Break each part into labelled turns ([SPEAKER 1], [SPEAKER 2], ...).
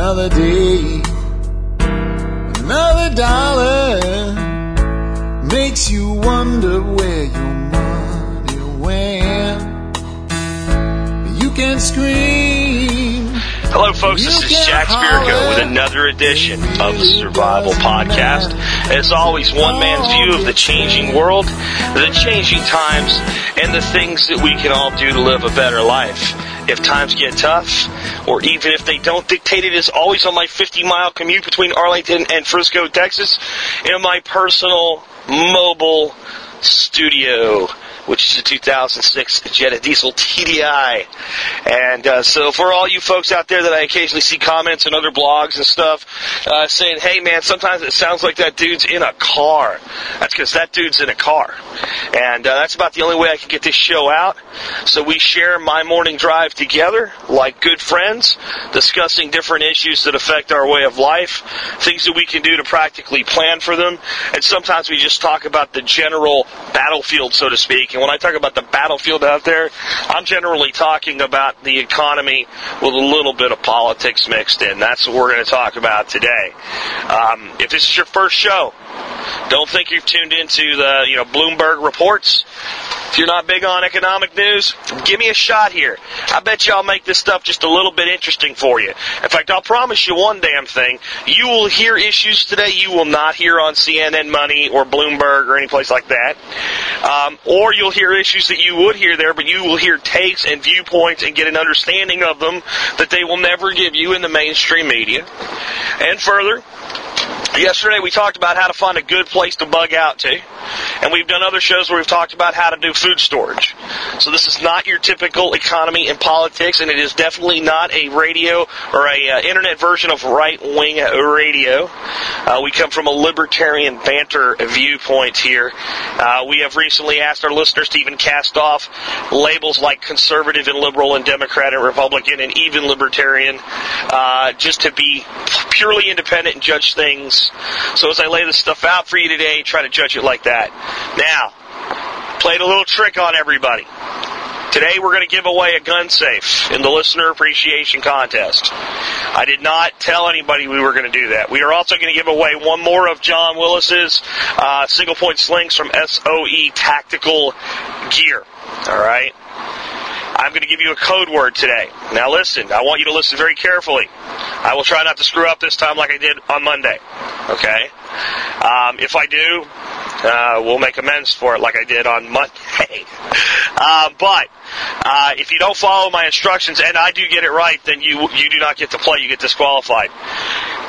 [SPEAKER 1] Another day, another dollar makes you wonder where your money went. You can scream.
[SPEAKER 2] Hello, folks. This is Jack Spirko with another edition of the Survival Podcast. As always, one man's view of the changing world, the changing times, and the things that we can all do to live a better life. If times get tough, or even if they don't dictate it, is always on my 50 mile commute between Arlington and Frisco, Texas, in my personal mobile studio which is a 2006 Jetta Diesel TDI. And uh, so for all you folks out there that I occasionally see comments and other blogs and stuff uh, saying, hey man, sometimes it sounds like that dude's in a car. That's because that dude's in a car. And uh, that's about the only way I can get this show out. So we share my morning drive together like good friends, discussing different issues that affect our way of life, things that we can do to practically plan for them. And sometimes we just talk about the general battlefield, so to speak, and when I talk about the battlefield out there, I'm generally talking about the economy with a little bit of politics mixed in. That's what we're going to talk about today. Um, if this is your first show, don't think you've tuned into the you know Bloomberg reports. If you're not big on economic news, give me a shot here. I bet you I'll make this stuff just a little bit interesting for you. In fact, I'll promise you one damn thing. You will hear issues today you will not hear on CNN Money or Bloomberg or any place like that. Um, or you'll hear issues that you would hear there, but you will hear takes and viewpoints and get an understanding of them that they will never give you in the mainstream media. And further, Yesterday we talked about how to find a good place to bug out to, and we've done other shows where we've talked about how to do food storage. So this is not your typical economy and politics, and it is definitely not a radio or a uh, internet version of right wing radio. Uh, we come from a libertarian banter viewpoint here. Uh, we have recently asked our listeners to even cast off labels like conservative and liberal and Democrat and Republican and even libertarian, uh, just to be purely independent and judge things so as I lay this stuff out for you today, try to judge it like that. Now, played a little trick on everybody. Today we're going to give away a gun safe in the listener appreciation contest. I did not tell anybody we were going to do that. We are also going to give away one more of John Willis's uh, single point slings from SOE Tactical Gear. All right. I'm going to give you a code word today. Now listen, I want you to listen very carefully. I will try not to screw up this time like I did on Monday. Okay? Um, if I do, uh, we'll make amends for it like I did on Monday. uh, but uh, if you don't follow my instructions and I do get it right, then you you do not get to play. You get disqualified.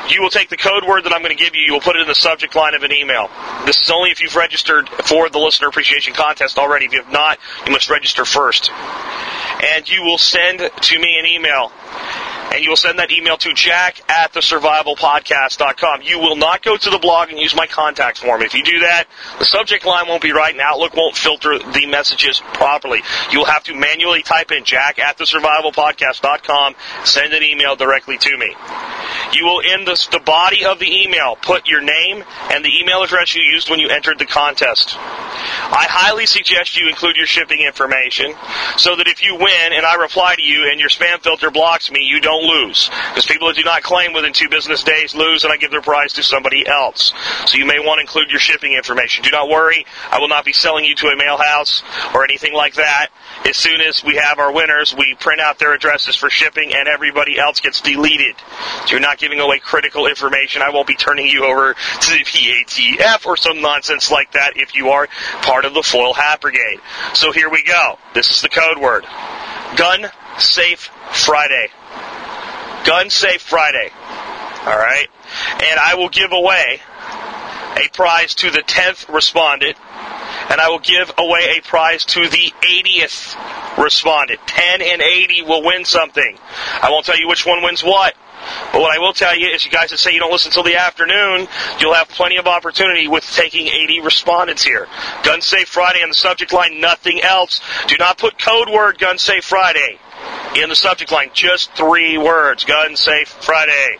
[SPEAKER 2] You will take the code word that I'm going to give you. You will put it in the subject line of an email. This is only if you've registered for the listener appreciation contest already. If you have not, you must register first. And you will send to me an email and you will send that email to jack at thesurvivalpodcast.com. You will not go to the blog and use my contact form. If you do that, the subject line won't be right and Outlook won't filter the messages properly. You will have to manually type in jack at thesurvivalpodcast.com, send an email directly to me. You will, in the, the body of the email, put your name and the email address you used when you entered the contest. I highly suggest you include your shipping information so that if you win and I reply to you and your spam filter blocks me, you don't lose. Because people that do not claim within two business days lose and I give their prize to somebody else. So you may want to include your shipping information. Do not worry, I will not be selling you to a mail house or anything like that. As soon as we have our winners, we print out their addresses for shipping and everybody else gets deleted. You're not giving away critical information. I won't be turning you over to the BATF or some nonsense like that if you are part of the Foil Hat Brigade. So here we go. This is the code word. Gun Safe Friday. Gun Safe Friday. Alright? And I will give away a prize to the 10th respondent and I will give away a prize to the 80th respondent. 10 and 80 will win something. I won't tell you which one wins what. But what I will tell you is you guys that say you don't listen until the afternoon, you'll have plenty of opportunity with taking 80 respondents here. Gun Safe Friday on the subject line, nothing else. Do not put code word Gun Safe Friday in the subject line. Just three words. Gun Safe Friday.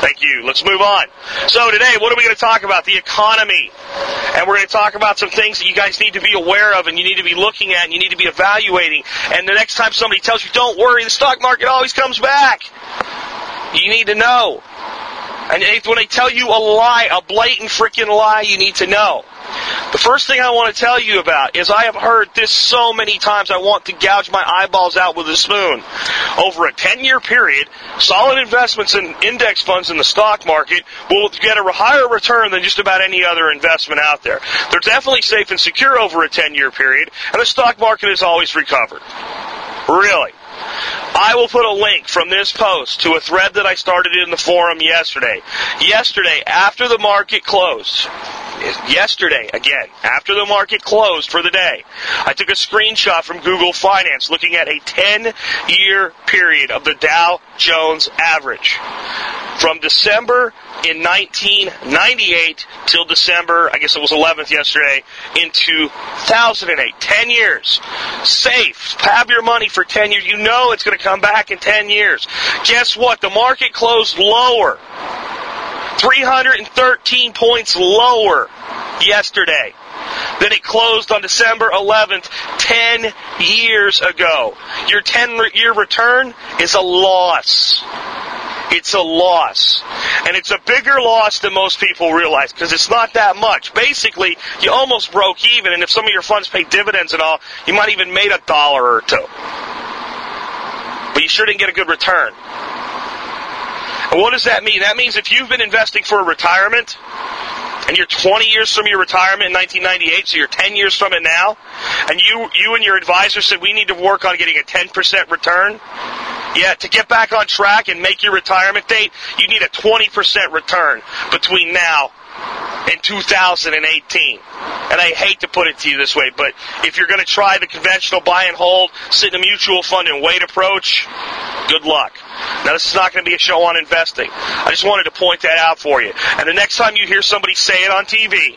[SPEAKER 2] Thank you. Let's move on. So today, what are we going to talk about? The economy. And we're going to talk about some things that you guys need to be aware of and you need to be looking at and you need to be evaluating. And the next time somebody tells you, don't worry, the stock market always comes back. You need to know. And when they tell you a lie, a blatant freaking lie, you need to know. The first thing I want to tell you about is I have heard this so many times I want to gouge my eyeballs out with a spoon. Over a 10 year period, solid investments in index funds in the stock market will get a higher return than just about any other investment out there. They're definitely safe and secure over a 10 year period, and the stock market has always recovered. Really. I will put a link from this post to a thread that I started in the forum yesterday. Yesterday, after the market closed, yesterday, again, after the market closed for the day, I took a screenshot from Google Finance looking at a 10 year period of the Dow Jones average. From December in 1998 till December, I guess it was 11th yesterday, in 2008. 10 years. Safe. Have your money for 10 years. You know it's going to come back in 10 years. Guess what? The market closed lower. 313 points lower yesterday than it closed on December 11th, 10 years ago. Your 10 year return is a loss. It's a loss. And it's a bigger loss than most people realize because it's not that much. Basically, you almost broke even, and if some of your funds pay dividends and all, you might even made a dollar or two. But you sure didn't get a good return. What does that mean? That means if you've been investing for retirement, and you're 20 years from your retirement in 1998, so you're 10 years from it now, and you, you and your advisor said we need to work on getting a 10% return, yeah, to get back on track and make your retirement date, you need a 20% return between now in 2018. And I hate to put it to you this way, but if you're going to try the conventional buy and hold, sit in a mutual fund and wait approach, good luck. Now, this is not going to be a show on investing. I just wanted to point that out for you. And the next time you hear somebody say it on TV,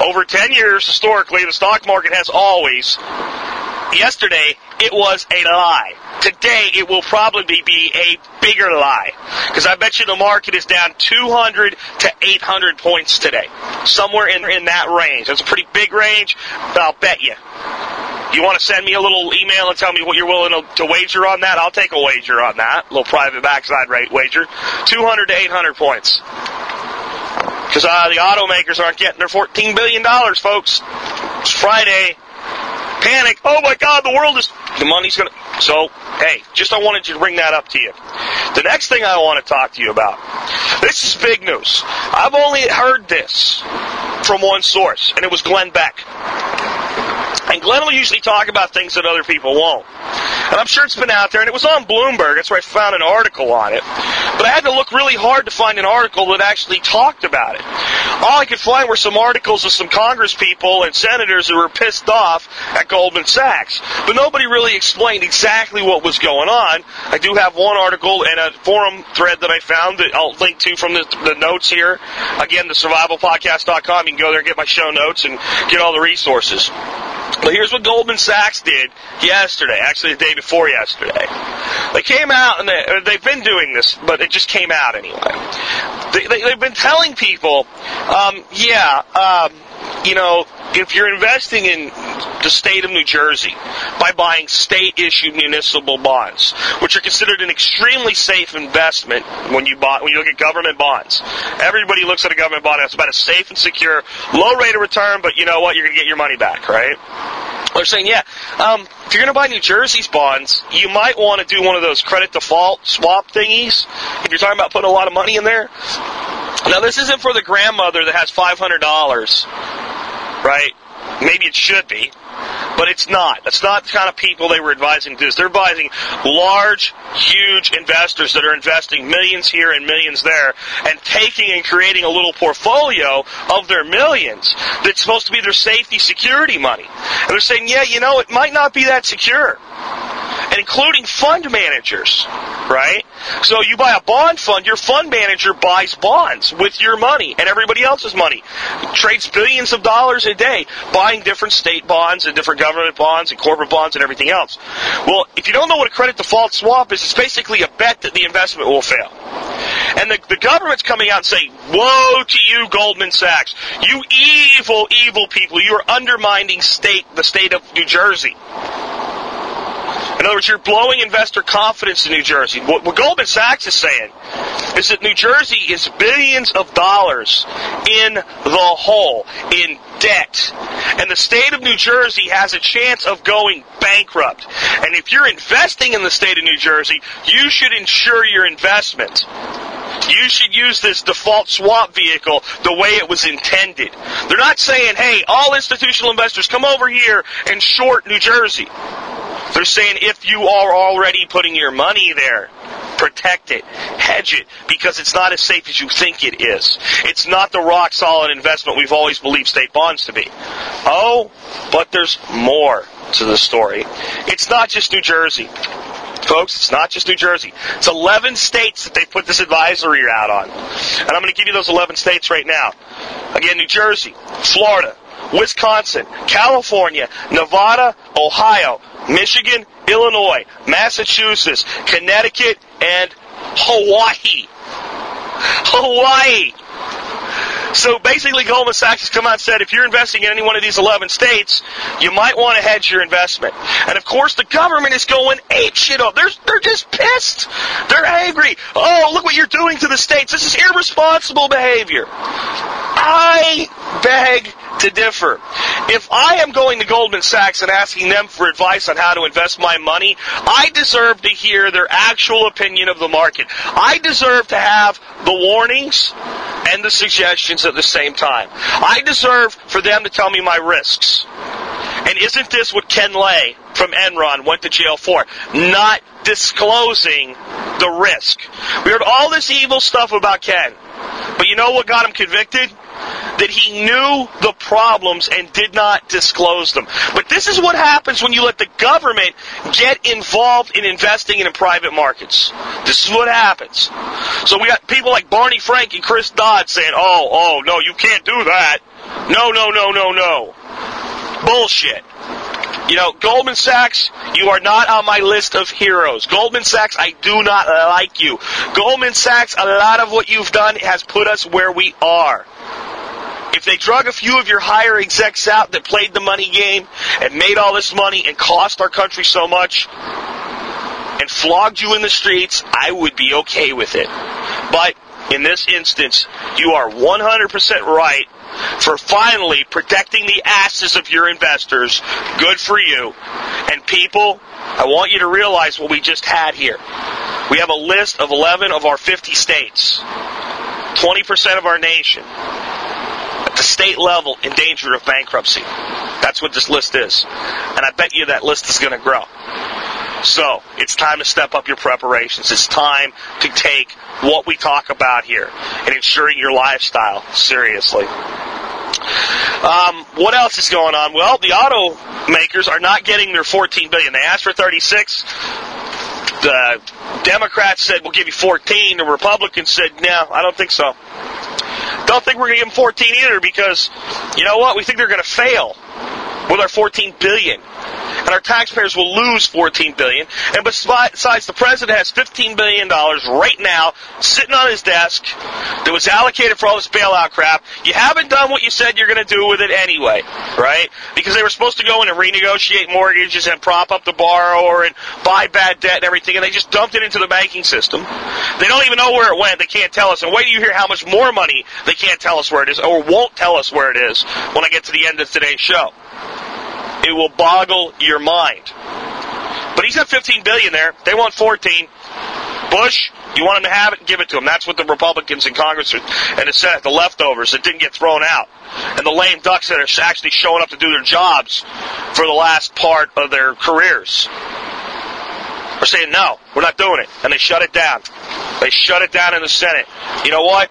[SPEAKER 2] over 10 years historically, the stock market has always, yesterday, it was a lie. Today, it will probably be a bigger lie. Because I bet you the market is down 200 to 800 points today. Somewhere in, in that range. That's a pretty big range, but I'll bet you. You want to send me a little email and tell me what you're willing to, to wager on that? I'll take a wager on that. A little private backside rate wager. 200 to 800 points. Because uh, the automakers aren't getting their $14 billion, folks. It's Friday panic. Oh my God, the world is, the money's gonna, so, hey, just I wanted to bring that up to you. The next thing I want to talk to you about, this is big news. I've only heard this from one source, and it was Glenn Beck. And Glenn will usually talk about things that other people won't. And I'm sure it's been out there, and it was on Bloomberg. That's where I found an article on it. But I had to look really hard to find an article that actually talked about it. All I could find were some articles of some Congress people and senators who were pissed off at Goldman Sachs. But nobody really explained exactly what was going on. I do have one article and a forum thread that I found that I'll link to from the, the notes here. Again, the survivalpodcast.com. You can go there and get my show notes and get all the resources. But here's what Goldman Sachs did yesterday, actually the day before yesterday. They came out and they, they've been doing this, but it just came out anyway. They, they, have been telling people, um, yeah, um, you know, if you're investing in the state of New Jersey by buying state issued municipal bonds, which are considered an extremely safe investment when you buy, when you look at government bonds. Everybody looks at a government bond as about a safe and secure, low rate of return, but you know what? You're going to get your money back, right? They're saying, yeah, um, if you're going to buy New Jersey's bonds, you might want to do one of those credit default swap thingies. If you're talking about putting a lot of money in there. Now, this isn't for the grandmother that has $500 right? Maybe it should be, but it's not. That's not the kind of people they were advising to do this. They're advising large, huge investors that are investing millions here and millions there and taking and creating a little portfolio of their millions that's supposed to be their safety security money. And they're saying, yeah, you know, it might not be that secure and including fund managers, right? So you buy a bond fund, your fund manager buys bonds with your money and everybody else's money. Trades billions of dollars a day buying different state bonds and different government bonds and corporate bonds and everything else. Well, if you don't know what a credit default swap is, it's basically a bet that the investment will fail. And the, the government's coming out and saying, woe to you, Goldman Sachs. You evil, evil people. You are undermining state, the state of New Jersey. In other words, you're blowing investor confidence in New Jersey. What, what Goldman Sachs is saying is that New Jersey is billions of dollars in the hole, in debt. And the state of New Jersey has a chance of going bankrupt. And if you're investing in the state of New Jersey, you should insure your investment. You should use this default swap vehicle the way it was intended. They're not saying, hey, all institutional investors come over here and short New Jersey. They're saying if you are already putting your money there, protect it, hedge it, because it's not as safe as you think it is. It's not the rock solid investment we've always believed state bonds to be. Oh, but there's more to the story. It's not just New Jersey. Folks, it's not just New Jersey. It's 11 states that they put this advisory out on. And I'm going to give you those 11 states right now. Again, New Jersey, Florida, Wisconsin, California, Nevada, Ohio, Michigan, Illinois, Massachusetts, Connecticut, and Hawaii. Hawaii. So basically, Goldman Sachs has come out and said if you're investing in any one of these 11 states, you might want to hedge your investment. And of course, the government is going ape shit up. They're, they're just pissed. They're angry. Oh, look what you're doing to the states. This is irresponsible behavior. I beg to differ. If I am going to Goldman Sachs and asking them for advice on how to invest my money, I deserve to hear their actual opinion of the market. I deserve to have the warnings and the suggestions at the same time. I deserve for them to tell me my risks. And isn't this what Ken Lay from Enron went to jail for? Not disclosing the risk. We heard all this evil stuff about Ken. But you know what got him convicted? That he knew the problems and did not disclose them. But this is what happens when you let the government get involved in investing in private markets. This is what happens. So we got people like Barney Frank and Chris Dodd saying, oh, oh, no, you can't do that. No, no, no, no, no. Bullshit. You know, Goldman Sachs, you are not on my list of heroes. Goldman Sachs, I do not like you. Goldman Sachs, a lot of what you've done has put us where we are. If they drug a few of your higher execs out that played the money game and made all this money and cost our country so much and flogged you in the streets, I would be okay with it. But in this instance, you are 100% right for finally protecting the asses of your investors. Good for you. And people, I want you to realize what we just had here. We have a list of 11 of our 50 states, 20% of our nation, at the state level in danger of bankruptcy. That's what this list is. And I bet you that list is going to grow. So, it's time to step up your preparations. It's time to take what we talk about here and ensuring your lifestyle seriously. Um, what else is going on? Well, the automakers are not getting their 14 billion. They asked for 36. The Democrats said we'll give you 14. The Republicans said no, I don't think so. Don't think we're going to give them 14 either because you know what? We think they're going to fail with our 14 billion and our taxpayers will lose 14 billion. And besides, the president has 15 billion dollars right now sitting on his desk that was allocated for all this bailout crap. You haven't done what you said you're going to do with it anyway, right? Because they were supposed to go in and renegotiate mortgages and prop up the borrower and buy bad debt and everything, and they just dumped it into the banking system. They don't even know where it went. They can't tell us. And wait till you hear how much more money they can't tell us where it is, or won't tell us where it is when I get to the end of today's show. It will boggle your mind. But he's got 15 billion there. They want 14. Bush, you want him to have it, give it to him. That's what the Republicans in Congress and the Senate, the leftovers that didn't get thrown out, and the lame ducks that are actually showing up to do their jobs for the last part of their careers, are saying no, we're not doing it, and they shut it down. They shut it down in the Senate. You know what?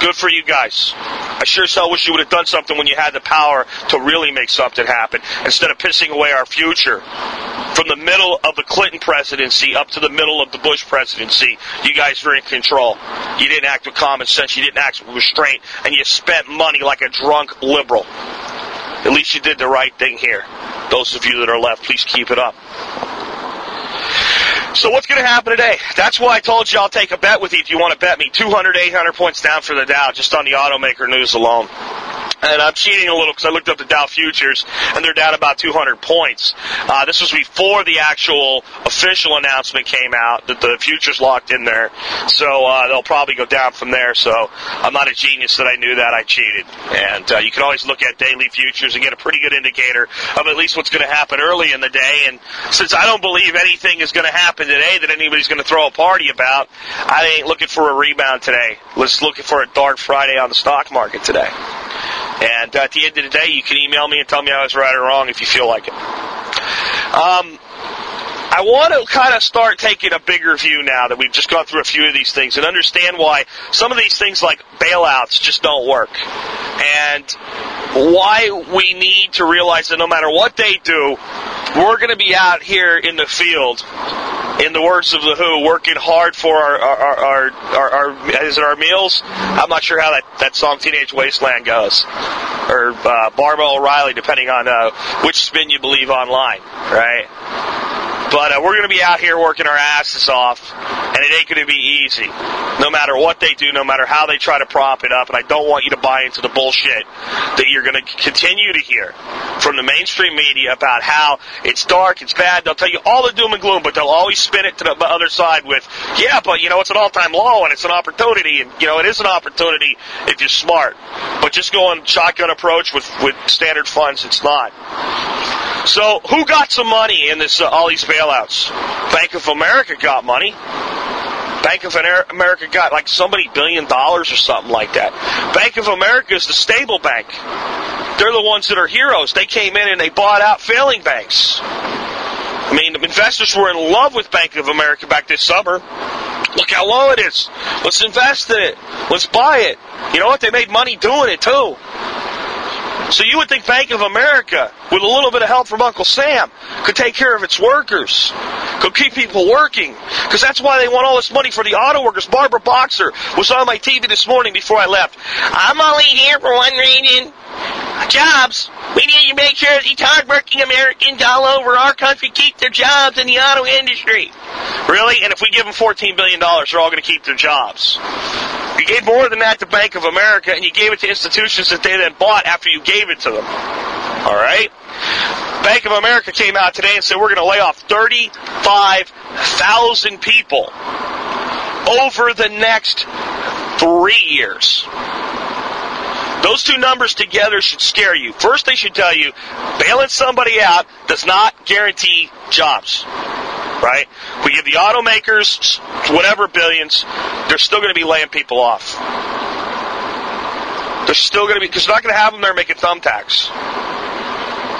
[SPEAKER 2] Good for you guys. I sure so wish you would have done something when you had the power to really make something happen instead of pissing away our future. From the middle of the Clinton presidency up to the middle of the Bush presidency, you guys were in control. You didn't act with common sense, you didn't act with restraint, and you spent money like a drunk liberal. At least you did the right thing here. Those of you that are left, please keep it up. So what's going to happen today? That's why I told you I'll take a bet with you if you want to bet me. 200, 800 points down for the Dow just on the automaker news alone. And I'm cheating a little because I looked up the Dow futures, and they're down about 200 points. Uh, this was before the actual official announcement came out that the futures locked in there, so uh, they'll probably go down from there. So I'm not a genius that I knew that I cheated, and uh, you can always look at daily futures and get a pretty good indicator of at least what's going to happen early in the day. And since I don't believe anything is going to happen today that anybody's going to throw a party about, I ain't looking for a rebound today. Let's look for a dark Friday on the stock market today. And uh, at the end of the day, you can email me and tell me I was right or wrong if you feel like it. Um, I want to kind of start taking a bigger view now that we've just gone through a few of these things and understand why some of these things like bailouts just don't work. And why we need to realize that no matter what they do, we're going to be out here in the field, in the words of the Who, working hard for our our our, our, our is it our meals? I'm not sure how that, that song Teenage Wasteland goes, or uh, Baba O'Riley, depending on uh, which spin you believe online, right? But uh, we're going to be out here working our asses off, and it ain't going to be easy. No matter what they do, no matter how they try to prop it up, and I don't want you to buy into the bullshit that you're going to continue to hear from the mainstream media about how it's dark, it's bad. They'll tell you all the doom and gloom, but they'll always spin it to the other side with, yeah, but you know it's an all-time low and it's an opportunity, and you know it is an opportunity if you're smart. But just going shotgun approach with with standard funds, it's not. So who got some money in this uh, all these bailouts? Bank of America got money. Bank of America got like somebody billion dollars or something like that. Bank of America is the stable bank. They're the ones that are heroes. They came in and they bought out failing banks. I mean, the investors were in love with Bank of America back this summer. Look how low it is. Let's invest in it. Let's buy it. You know what? They made money doing it too. So you would think Bank of America, with a little bit of help from Uncle Sam, could take care of its workers, could keep people working, because that's why they want all this money for the auto workers. Barbara Boxer was on my TV this morning before I left. I'm only here for one reason. Jobs. We need to make sure these hardworking Americans all over our country keep their jobs in the auto industry. Really? And if we give them $14 billion, they're all going to keep their jobs. You gave more than that to Bank of America, and you gave it to institutions that they then bought after you gave it to them. All right? Bank of America came out today and said we're going to lay off 35,000 people over the next three years. Those two numbers together should scare you. First, they should tell you bailing somebody out does not guarantee jobs. Right? We give the automakers whatever billions, they're still going to be laying people off. They're still going to be, because they're not going to have them there making thumbtacks.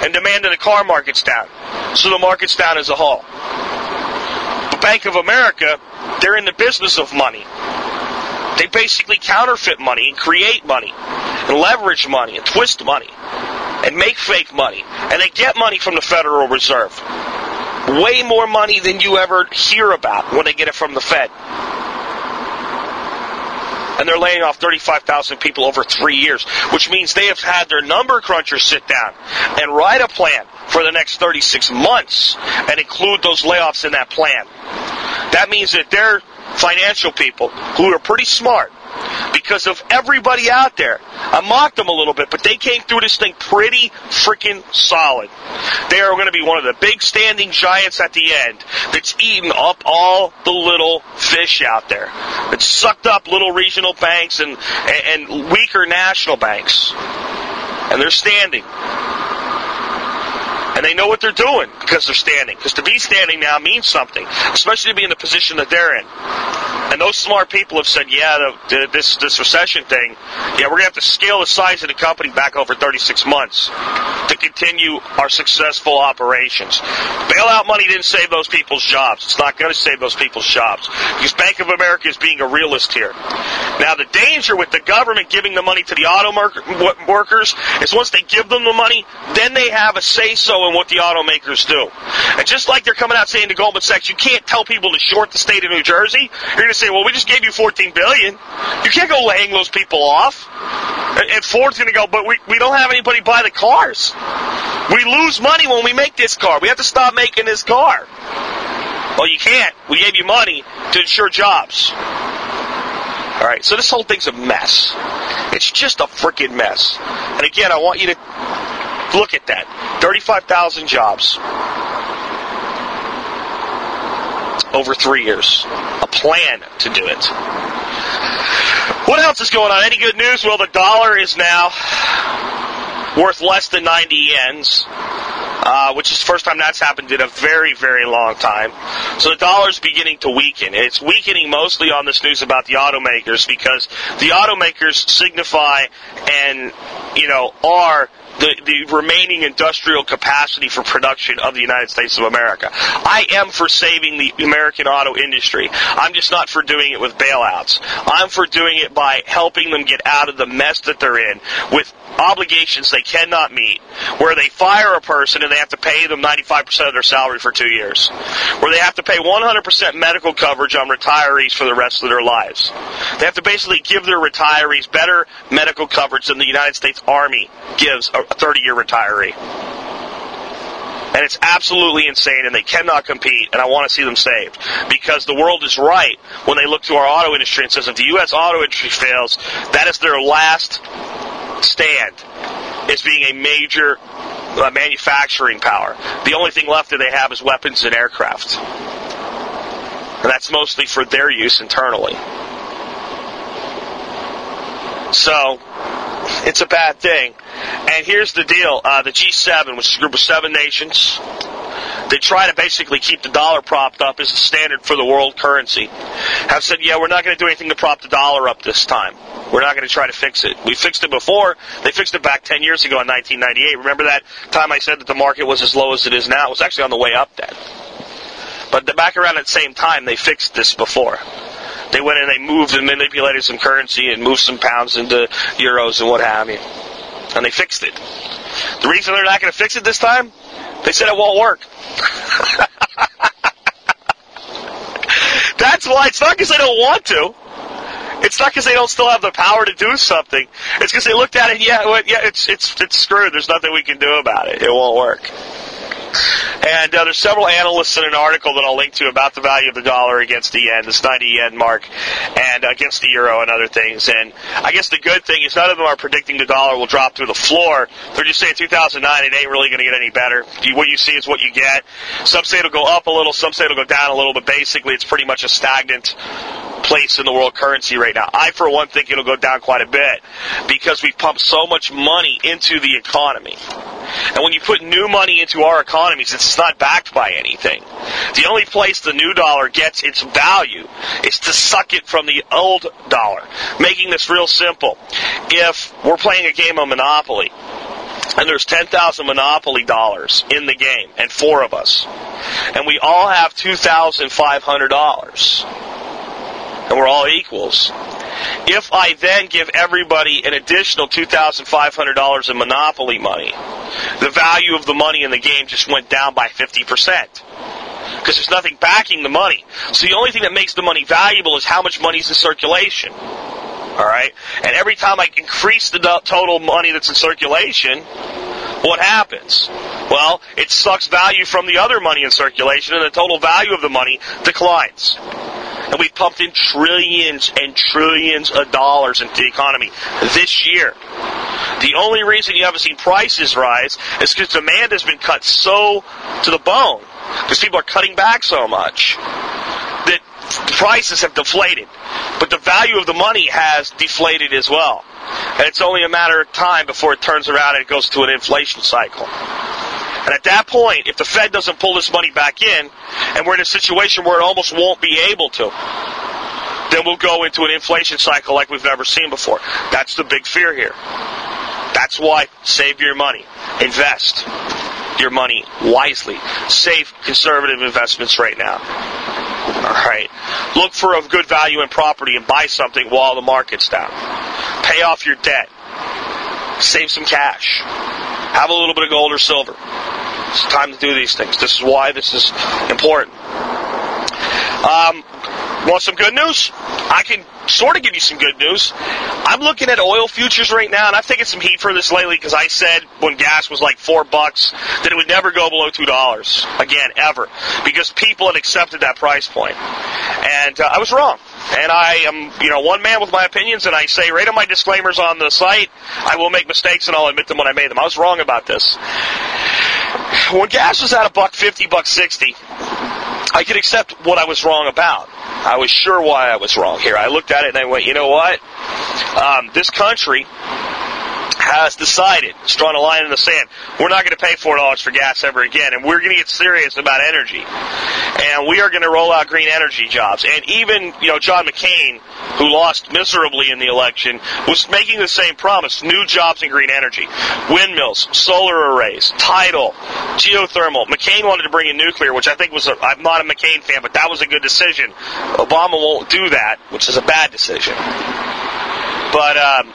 [SPEAKER 2] And demand in the car market's down. So the market's down as a whole. But Bank of America, they're in the business of money. They basically counterfeit money and create money and leverage money and twist money and make fake money. And they get money from the Federal Reserve. Way more money than you ever hear about when they get it from the Fed. And they're laying off 35,000 people over three years, which means they have had their number crunchers sit down and write a plan for the next 36 months and include those layoffs in that plan. That means that their financial people who are pretty smart because of everybody out there. I mocked them a little bit, but they came through this thing pretty freaking solid. They are going to be one of the big standing giants at the end that's eating up all the little fish out there. It's sucked up little regional banks and, and, and weaker national banks. And they're standing. And they know what they're doing because they're standing. Because to be standing now means something, especially to be in the position that they're in. And those smart people have said, yeah, the, the, this this recession thing, yeah, we're going to have to scale the size of the company back over 36 months to continue our successful operations. Bailout money didn't save those people's jobs. It's not going to save those people's jobs because Bank of America is being a realist here. Now, the danger with the government giving the money to the auto workers is once they give them the money, then they have a say in what the automakers do. And just like they're coming out saying to Goldman Sachs, you can't tell people to short the state of New Jersey. You're going to say, well, we just gave you 14 billion. You can't go laying those people off. And Ford's going to go, but we, we don't have anybody buy the cars. We lose money when we make this car. We have to stop making this car. Well, you can't. We gave you money to ensure jobs. All right, so this whole thing's a mess. It's just a freaking mess. And again, I want you to look at that 35,000 jobs over three years. A plan to do it. What else is going on? Any good news? Well, the dollar is now worth less than 90 yens. Uh, which is the first time that's happened in a very, very long time. So the dollar's beginning to weaken. It's weakening mostly on this news about the automakers because the automakers signify and, you know, are the, the remaining industrial capacity for production of the United States of America. I am for saving the American auto industry. I'm just not for doing it with bailouts. I'm for doing it by helping them get out of the mess that they're in with obligations they cannot meet, where they fire a person and they have to pay them 95% of their salary for two years, where they have to pay 100% medical coverage on retirees for the rest of their lives. They have to basically give their retirees better medical coverage than the United States Army gives a 30 year retiree. And it's absolutely insane, and they cannot compete, and I want to see them saved. Because the world is right when they look to our auto industry and says if the U.S. auto industry fails, that is their last stand as being a major uh, manufacturing power. The only thing left that they have is weapons and aircraft. And that's mostly for their use internally. So, it's a bad thing. And here's the deal uh, the G7, which is a group of seven nations, they try to basically keep the dollar propped up as a standard for the world currency, have said, yeah, we're not going to do anything to prop the dollar up this time. We're not going to try to fix it. We fixed it before. They fixed it back 10 years ago in 1998. Remember that time I said that the market was as low as it is now? It was actually on the way up then. But back around at the same time, they fixed this before. They went and they moved and manipulated some currency and moved some pounds into euros and what have you. And they fixed it. The reason they're not going to fix it this time, they said it won't work. That's why it's not because they don't want to. It's not because they don't still have the power to do something. It's because they looked at it. Yeah, well, yeah, it's it's it's screwed. There's nothing we can do about it. It won't work. And uh, there's several analysts in an article that I'll link to about the value of the dollar against the yen, this 90 yen mark, and against the euro and other things. And I guess the good thing is none of them are predicting the dollar will drop through the floor. They're just saying 2009 it ain't really going to get any better. What you see is what you get. Some say it'll go up a little, some say it'll go down a little, but basically it's pretty much a stagnant place in the world currency right now. I, for one, think it'll go down quite a bit because we've pumped so much money into the economy. And when you put new money into our economies, it's not backed by anything. The only place the new dollar gets its value is to suck it from the old dollar. Making this real simple. If we're playing a game of Monopoly, and there's 10,000 Monopoly dollars in the game, and four of us, and we all have $2,500 and we're all equals. If I then give everybody an additional $2,500 in monopoly money, the value of the money in the game just went down by 50%. Because there's nothing backing the money. So the only thing that makes the money valuable is how much money is in circulation. Alright? And every time I increase the total money that's in circulation, what happens? Well, it sucks value from the other money in circulation and the total value of the money declines and we pumped in trillions and trillions of dollars into the economy this year. The only reason you haven't seen prices rise is because demand has been cut so to the bone because people are cutting back so much that prices have deflated, but the value of the money has deflated as well. And it's only a matter of time before it turns around and it goes to an inflation cycle. And at that point, if the Fed doesn't pull this money back in, and we're in a situation where it almost won't be able to, then we'll go into an inflation cycle like we've never seen before. That's the big fear here. That's why save your money. Invest your money wisely. Save conservative investments right now. Alright. Look for a good value in property and buy something while the market's down. Pay off your debt. Save some cash. Have a little bit of gold or silver. It's time to do these things. This is why this is important. Um, Want some good news? I can sort of give you some good news. I'm looking at oil futures right now, and I've taken some heat for this lately because I said when gas was like four bucks that it would never go below two dollars again ever because people had accepted that price point. and uh, I was wrong. And I am, you know, one man with my opinions, and I say right on my disclaimers on the site, I will make mistakes and I'll admit them when I made them. I was wrong about this. When gas was at a buck fifty, buck sixty, I could accept what I was wrong about. I was sure why I was wrong here. I looked at it and I went, you know what? Um, this country has decided, it's drawn a line in the sand, we're not going to pay $4 for gas ever again, and we're going to get serious about energy. And we are going to roll out green energy jobs. And even, you know, John McCain, who lost miserably in the election, was making the same promise, new jobs in green energy. Windmills, solar arrays, tidal, geothermal. McCain wanted to bring in nuclear, which I think was, a, I'm not a McCain fan, but that was a good decision. Obama won't do that, which is a bad decision. But um,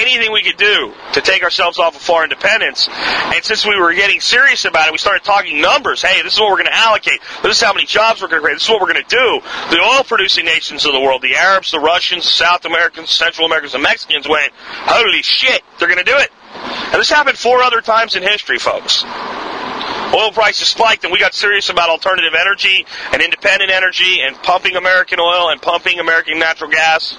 [SPEAKER 2] anything we could do to take ourselves off of foreign dependence, and since we were getting serious about it, we started talking numbers. Hey, this is what we're going to allocate. This is how many jobs we're going to create. This is what we're going to do. The oil-producing nations of the world, the Arabs, the Russians, the South Americans, Central Americans, the Mexicans went, holy shit, they're going to do it. And this happened four other times in history, folks. Oil prices spiked and we got serious about alternative energy and independent energy and pumping American oil and pumping American natural gas.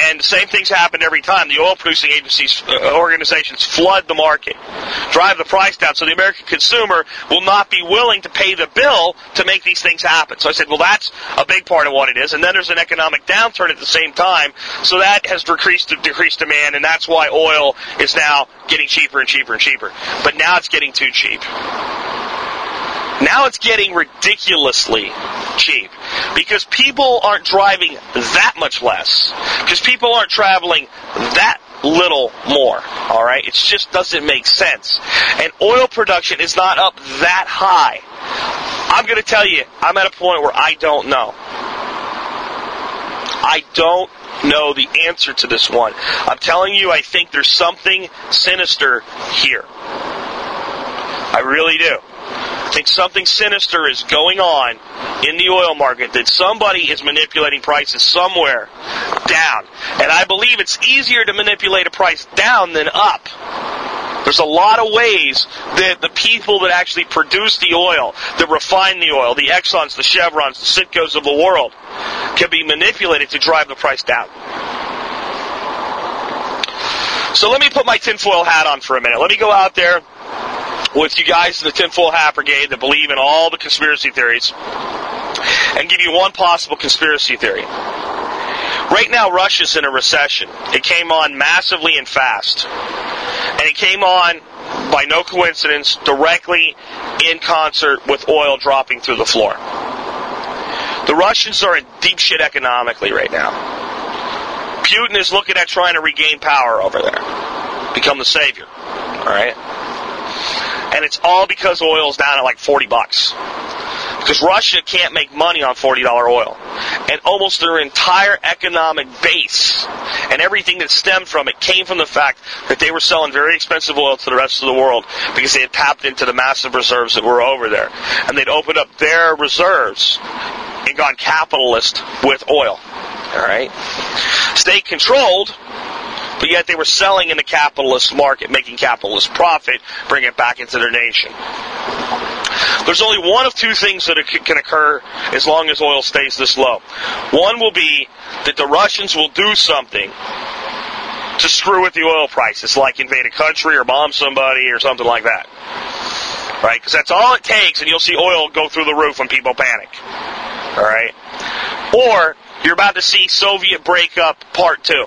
[SPEAKER 2] And the same things happen every time. The oil producing agencies, uh, organizations flood the market, drive the price down, so the American consumer will not be willing to pay the bill to make these things happen. So I said, well, that's a big part of what it is. And then there's an economic downturn at the same time, so that has decreased decreased demand, and that's why oil is now getting cheaper and cheaper and cheaper. But now it's getting too cheap. Now it's getting ridiculously cheap because people aren't driving that much less. Because people aren't traveling that little more. All right? It just doesn't make sense. And oil production is not up that high. I'm going to tell you, I'm at a point where I don't know. I don't know the answer to this one. I'm telling you, I think there's something sinister here. I really do. Think something sinister is going on in the oil market that somebody is manipulating prices somewhere down. And I believe it's easier to manipulate a price down than up. There's a lot of ways that the people that actually produce the oil, that refine the oil, the Exxons, the Chevrons, the Citgos of the world, can be manipulated to drive the price down. So let me put my tinfoil hat on for a minute. Let me go out there with you guys in the tinfoil hat brigade that believe in all the conspiracy theories and give you one possible conspiracy theory. Right now, Russia's in a recession. It came on massively and fast. And it came on, by no coincidence, directly in concert with oil dropping through the floor. The Russians are in deep shit economically right now. Putin is looking at trying to regain power over there, become the savior. All right? And it's all because oil's down at like 40 bucks. Because Russia can't make money on $40 oil. And almost their entire economic base and everything that stemmed from it came from the fact that they were selling very expensive oil to the rest of the world because they had tapped into the massive reserves that were over there. And they'd opened up their reserves and gone capitalist with oil. Alright? State controlled, but yet they were selling in the capitalist market, making capitalist profit, bring it back into their nation. There's only one of two things that can occur as long as oil stays this low. One will be that the Russians will do something to screw with the oil prices, like invade a country or bomb somebody or something like that. Right? Because that's all it takes, and you'll see oil go through the roof when people panic. All right? Or you're about to see Soviet breakup part two.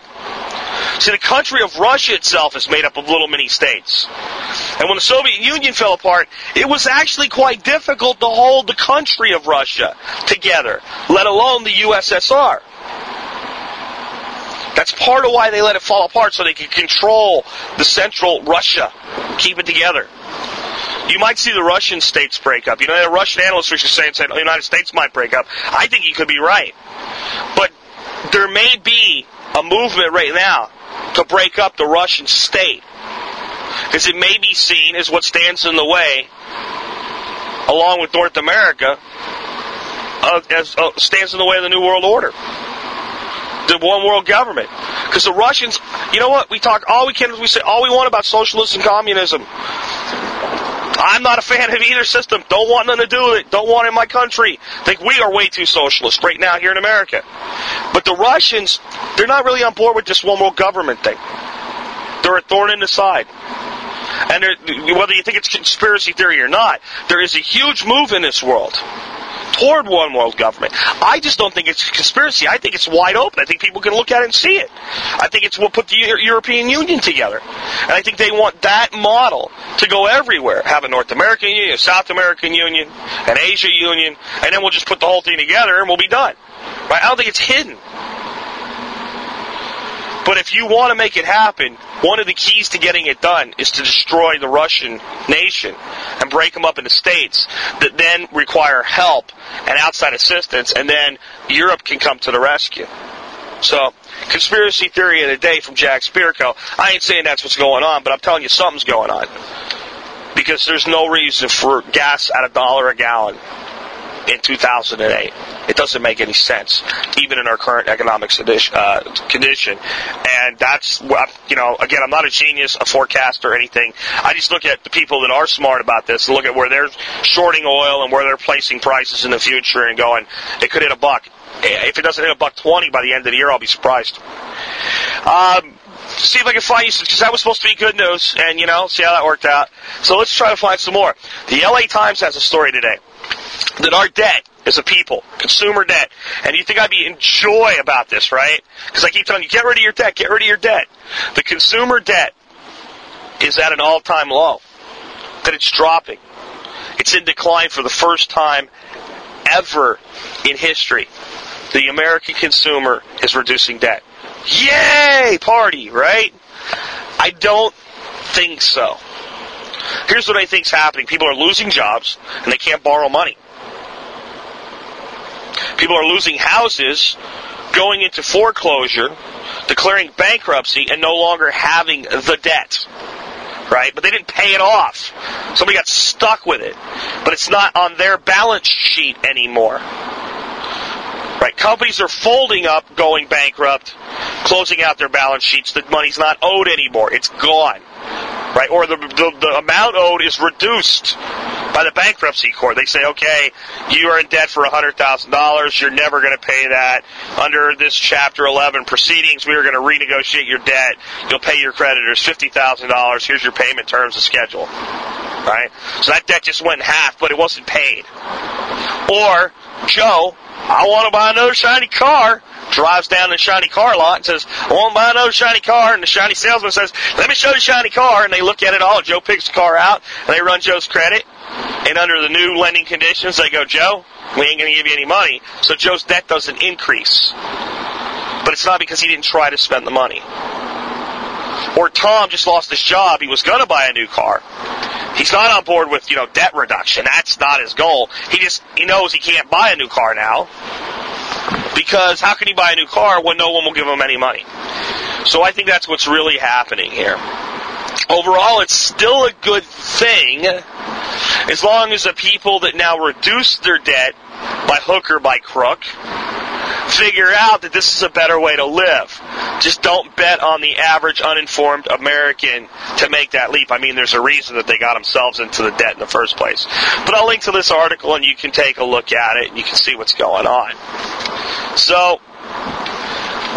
[SPEAKER 2] See, the country of Russia itself is made up of little mini states. And when the Soviet Union fell apart, it was actually quite difficult to hold the country of Russia together, let alone the USSR. That's part of why they let it fall apart, so they could control the central Russia, keep it together. You might see the Russian states break up. You know, the Russian analysts were saying said oh, the United States might break up. I think he could be right. But there may be a movement right now to break up the Russian state. Because it may be seen as what stands in the way, along with North America, uh, as, uh, stands in the way of the New World Order. The one world government. Because the Russians, you know what? We talk all we can, we say all we want about socialism and communism. I'm not a fan of either system. Don't want nothing to do with it. Don't want it in my country. Think we are way too socialist right now here in America. But the Russians, they're not really on board with this one world government thing. They're a thorn in the side. And whether you think it's conspiracy theory or not, there is a huge move in this world toward one world government. I just don't think it's a conspiracy. I think it's wide open. I think people can look at it and see it. I think it's what put the European Union together. And I think they want that model to go everywhere. Have a North American Union, a South American Union, an Asia Union, and then we'll just put the whole thing together and we'll be done. Right? I don't think it's hidden. But if you want to make it happen, one of the keys to getting it done is to destroy the Russian nation and break them up into states that then require help and outside assistance, and then Europe can come to the rescue. So, conspiracy theory of the day from Jack Spirko. I ain't saying that's what's going on, but I'm telling you something's going on. Because there's no reason for gas at a dollar a gallon in 2008. It doesn't make any sense, even in our current economic uh, condition. And that's, you know, again, I'm not a genius, a forecaster, or anything. I just look at the people that are smart about this look at where they're shorting oil and where they're placing prices in the future and going, it could hit a buck. If it doesn't hit a buck 20 by the end of the year, I'll be surprised. Um, see if I can find you because that was supposed to be good news, and you know, see how that worked out. So let's try to find some more. The LA Times has a story today that our debt as a people, consumer debt, and you think I'd be in joy about this, right? Because I keep telling you, get rid of your debt, get rid of your debt. The consumer debt is at an all-time low. That it's dropping. It's in decline for the first time ever in history. The American consumer is reducing debt. Yay! Party, right? I don't think so. Here's what I think is happening. People are losing jobs and they can't borrow money. People are losing houses, going into foreclosure, declaring bankruptcy, and no longer having the debt. Right? But they didn't pay it off. Somebody got stuck with it. But it's not on their balance sheet anymore. Right? Companies are folding up, going bankrupt, closing out their balance sheets. The money's not owed anymore. It's gone right? Or the, the, the amount owed is reduced by the bankruptcy court. They say, okay, you are in debt for $100,000. You're never going to pay that. Under this Chapter 11 proceedings, we are going to renegotiate your debt. You'll pay your creditors $50,000. Here's your payment terms and schedule. Right? So that debt just went in half, but it wasn't paid. Or, Joe, I want to buy another shiny car drives down the shiny car lot and says, I want to buy another shiny car. And the shiny salesman says, let me show you shiny car. And they look at it all. Joe picks the car out and they run Joe's credit. And under the new lending conditions, they go, Joe, we ain't going to give you any money. So Joe's debt doesn't increase. But it's not because he didn't try to spend the money. Or Tom just lost his job. He was going to buy a new car. He's not on board with, you know, debt reduction. That's not his goal. He just, he knows he can't buy a new car now. Because how can he buy a new car when no one will give him any money? So I think that's what's really happening here. Overall, it's still a good thing as long as the people that now reduce their debt by hook or by crook figure out that this is a better way to live. Just don't bet on the average uninformed American to make that leap. I mean, there's a reason that they got themselves into the debt in the first place. But I'll link to this article and you can take a look at it and you can see what's going on. So,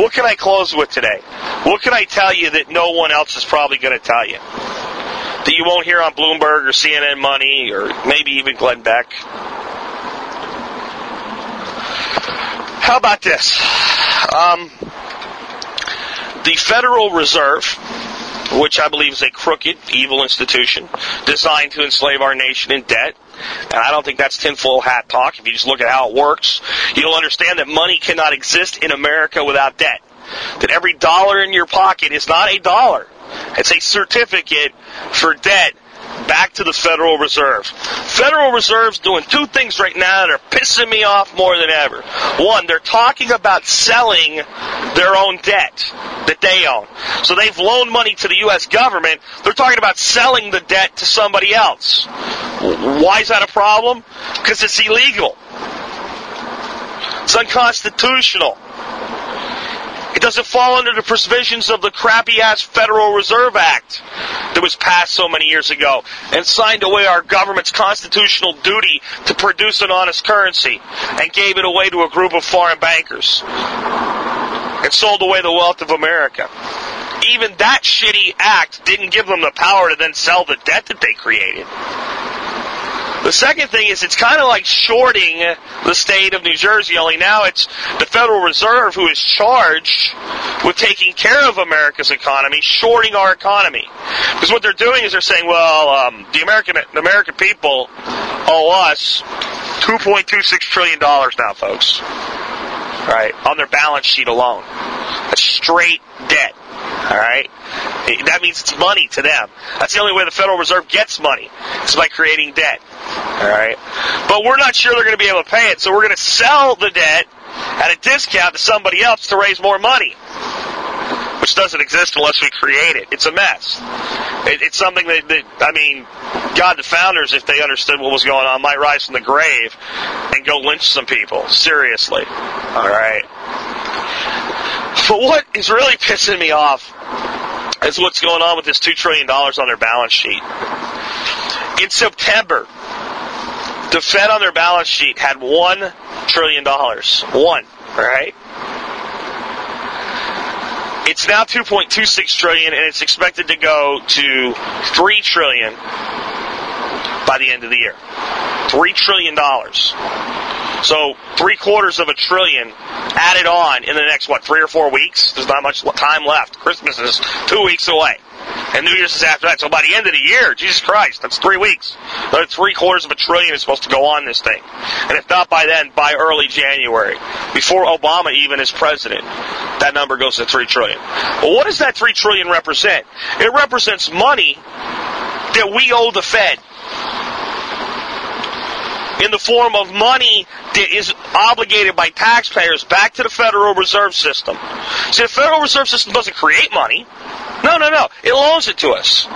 [SPEAKER 2] what can I close with today? What can I tell you that no one else is probably going to tell you? That you won't hear on Bloomberg or CNN Money or maybe even Glenn Beck? How about this? Um, the Federal Reserve, which I believe is a crooked, evil institution designed to enslave our nation in debt, and I don't think that's tinfoil hat talk. If you just look at how it works, you'll understand that money cannot exist in America without debt. That every dollar in your pocket is not a dollar. It's a certificate for debt back to the Federal Reserve. Federal Reserve's doing two things right now that are pissing me off more than ever. One, they're talking about selling their own debt that they own. So they've loaned money to the U.S. government. They're talking about selling the debt to somebody else. Why is that a problem? Because it's illegal. It's unconstitutional. It doesn't fall under the provisions of the crappy ass Federal Reserve Act that was passed so many years ago and signed away our government's constitutional duty to produce an honest currency and gave it away to a group of foreign bankers and sold away the wealth of America. Even that shitty act didn't give them the power to then sell the debt that they created. The second thing is it's kind of like shorting the state of New Jersey, only now it's the Federal Reserve who is charged with taking care of America's economy, shorting our economy. Because what they're doing is they're saying, well, um, the American the American people owe us $2.26 trillion now, folks. Right? On their balance sheet alone. That's straight debt. All right, that means it's money to them. That's the only way the Federal Reserve gets money. It's by creating debt. All right, but we're not sure they're going to be able to pay it, so we're going to sell the debt at a discount to somebody else to raise more money. Which doesn't exist unless we create it. It's a mess. It, it's something that, that, I mean, God, the founders, if they understood what was going on, might rise from the grave and go lynch some people. Seriously. All right. But what is really pissing me off is what's going on with this $2 trillion on their balance sheet. In September, the Fed on their balance sheet had $1 trillion. One, right? It's now 2.26 trillion and it's expected to go to 3 trillion by the end of the year. $3 trillion. So three quarters of a trillion added on in the next, what, three or four weeks? There's not much time left. Christmas is two weeks away. And New Year's is after that. So by the end of the year, Jesus Christ, that's three weeks. Another three quarters of a trillion is supposed to go on this thing. And if not by then, by early January, before Obama even is president, that number goes to three trillion. Well, what does that three trillion represent? It represents money that we owe the Fed in the form of money that is obligated by taxpayers back to the Federal Reserve System. See, the Federal Reserve System doesn't create money. No, no, no. It loans it to us.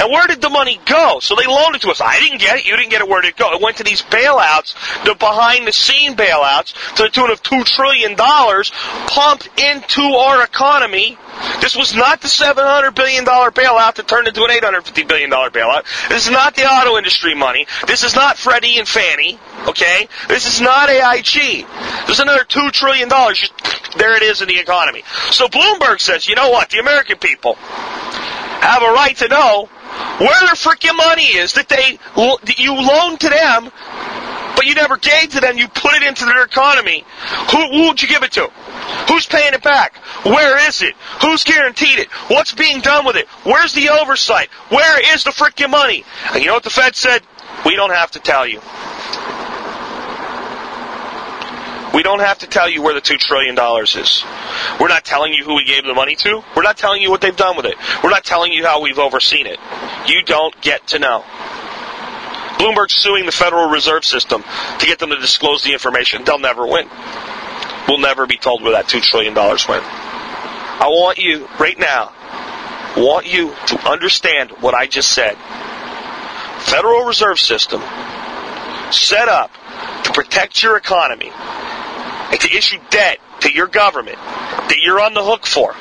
[SPEAKER 2] And where did the money go? So they loaned it to us. I didn't get it. You didn't get it. Where did it go? It went to these bailouts, the behind the scene bailouts, to the tune of $2 trillion pumped into our economy. This was not the $700 billion bailout that turned into an $850 billion bailout. This is not the auto industry money. This is not Freddie and Fannie. Okay? This is not AIG. There's another $2 trillion. There it is in the economy. So Bloomberg says, you know what? The American people have a right to know where their freaking money is that they that you loan to them, but you never gave to them. You put it into their economy. Who, who would you give it to? Who's paying it back? Where is it? Who's guaranteed it? What's being done with it? Where's the oversight? Where is the freaking money? And you know what the Fed said? We don't have to tell you. We don't have to tell you where the $2 trillion is. We're not telling you who we gave the money to. We're not telling you what they've done with it. We're not telling you how we've overseen it. You don't get to know. Bloomberg's suing the Federal Reserve System to get them to disclose the information. They'll never win. We'll never be told where that $2 trillion went. I want you, right now, want you to understand what I just said. Federal Reserve System set up to protect your economy and to issue debt to your government that you're on the hook for.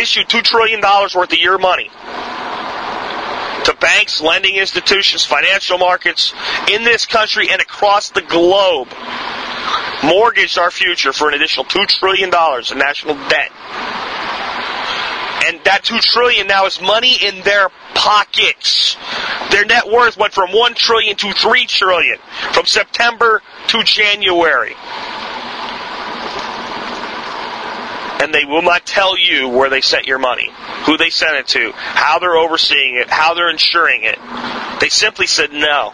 [SPEAKER 2] Issue $2 trillion worth of your money to banks, lending institutions, financial markets in this country and across the globe. Mortgaged our future for an additional $2 trillion in national debt. And that 2 trillion now is money in their pockets. Their net worth went from 1 trillion to 3 trillion from September to January. And they will not tell you where they sent your money, who they sent it to, how they're overseeing it, how they're insuring it. They simply said no.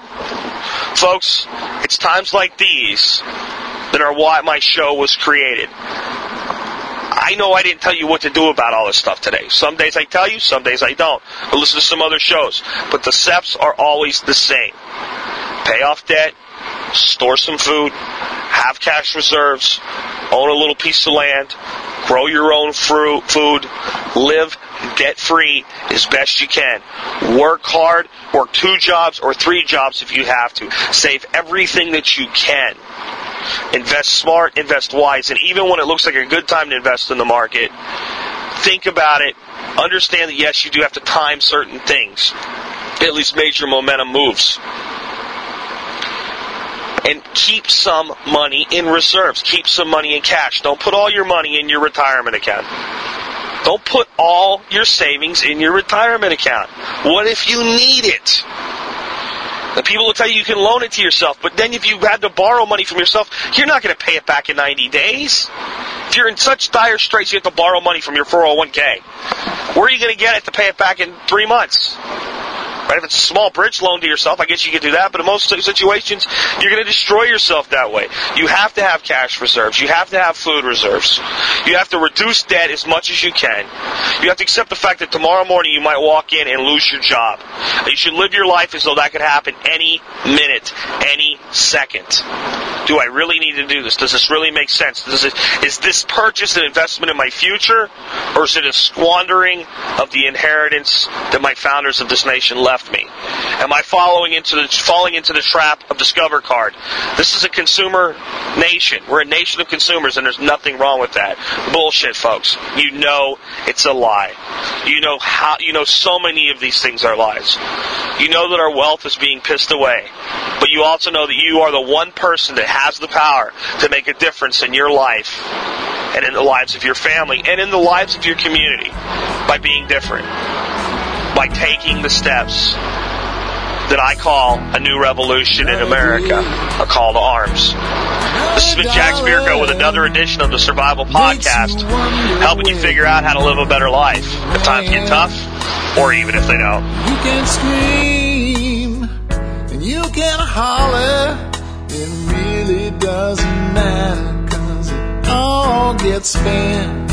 [SPEAKER 2] Folks, it's times like these that are why my show was created. I know I didn't tell you what to do about all this stuff today. Some days I tell you, some days I don't. But listen to some other shows. But the steps are always the same. Pay off debt, store some food, have cash reserves, own a little piece of land, grow your own fruit, food, live debt free as best you can. Work hard, work two jobs or three jobs if you have to. Save everything that you can. Invest smart, invest wise, and even when it looks like a good time to invest in the market, think about it. Understand that yes, you do have to time certain things, at least major momentum moves and keep some money in reserves. Keep some money in cash. Don't put all your money in your retirement account. Don't put all your savings in your retirement account. What if you need it? The people will tell you you can loan it to yourself, but then if you had to borrow money from yourself, you're not going to pay it back in 90 days. If you're in such dire straits, you have to borrow money from your 401k. Where are you going to get it to pay it back in three months? Right? If it's a small bridge loan to yourself, I guess you could do that. But in most situations, you're going to destroy yourself that way. You have to have cash reserves. You have to have food reserves. You have to reduce debt as much as you can. You have to accept the fact that tomorrow morning you might walk in and lose your job. You should live your life as though that could happen any minute, any second. Do I really need to do this? Does this really make sense? Is this purchase an investment in my future, or is it a squandering of the inheritance that my founders of this nation left? Left me? Am I following into the falling into the trap of Discover Card? This is a consumer nation. We're a nation of consumers, and there's nothing wrong with that. Bullshit, folks. You know it's a lie. You know how. You know so many of these things are lies. You know that our wealth is being pissed away, but you also know that you are the one person that has the power to make a difference in your life and in the lives of your family and in the lives of your community by being different by taking the steps that I call a new revolution in America, a call to arms. This has been Jack Spirko with another edition of the Survival Podcast, helping you figure out how to live a better life if times get tough, or even if they don't.
[SPEAKER 1] You can scream and you can holler. It really doesn't matter, cause it all gets spent